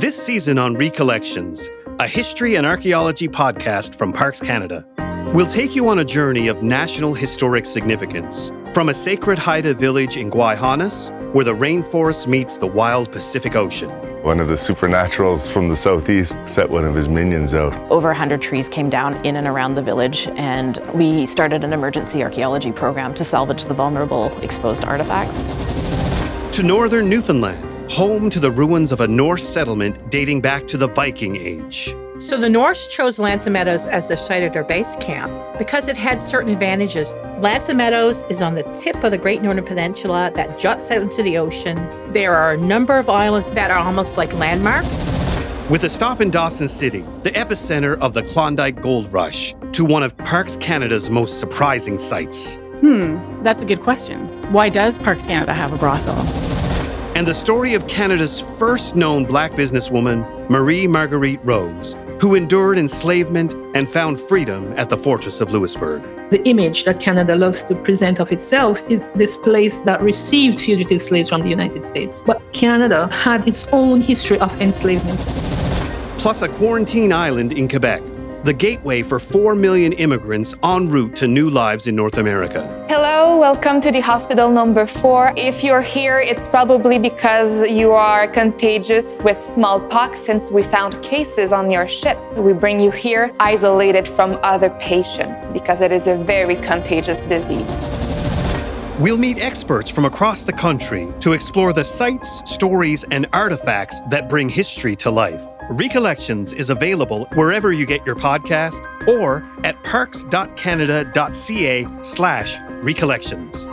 This season on Recollections, a history and archaeology podcast from Parks Canada, we'll take you on a journey of national historic significance from a sacred Haida village in Gwaii Haanas, where the rainforest meets the wild Pacific Ocean. One of the supernaturals from the southeast set one of his minions out. Over 100 trees came down in and around the village, and we started an emergency archaeology program to salvage the vulnerable exposed artifacts. To northern Newfoundland, home to the ruins of a Norse settlement dating back to the Viking Age. So the Norse chose L'Anse Meadows as the site of their base camp because it had certain advantages. L'Anse Meadows is on the tip of the Great Northern Peninsula that juts out into the ocean. There are a number of islands that are almost like landmarks. With a stop in Dawson City, the epicenter of the Klondike Gold Rush, to one of Parks Canada's most surprising sites. Hmm, that's a good question. Why does Parks Canada have a brothel? And the story of Canada's first known black businesswoman, Marie Marguerite Rose, who endured enslavement and found freedom at the Fortress of Louisbourg. The image that Canada loves to present of itself is this place that received fugitive slaves from the United States. But Canada had its own history of enslavement. Plus, a quarantine island in Quebec the gateway for 4 million immigrants en route to new lives in North America. Hello, welcome to the hospital number four. If you're here, it's probably because you are contagious with smallpox since we found cases on your ship. We bring you here isolated from other patients because it is a very contagious disease. We'll meet experts from across the country to explore the sites, stories, and artifacts that bring history to life. Recollections is available wherever you get your podcast or at parks.canada.ca slash recollections.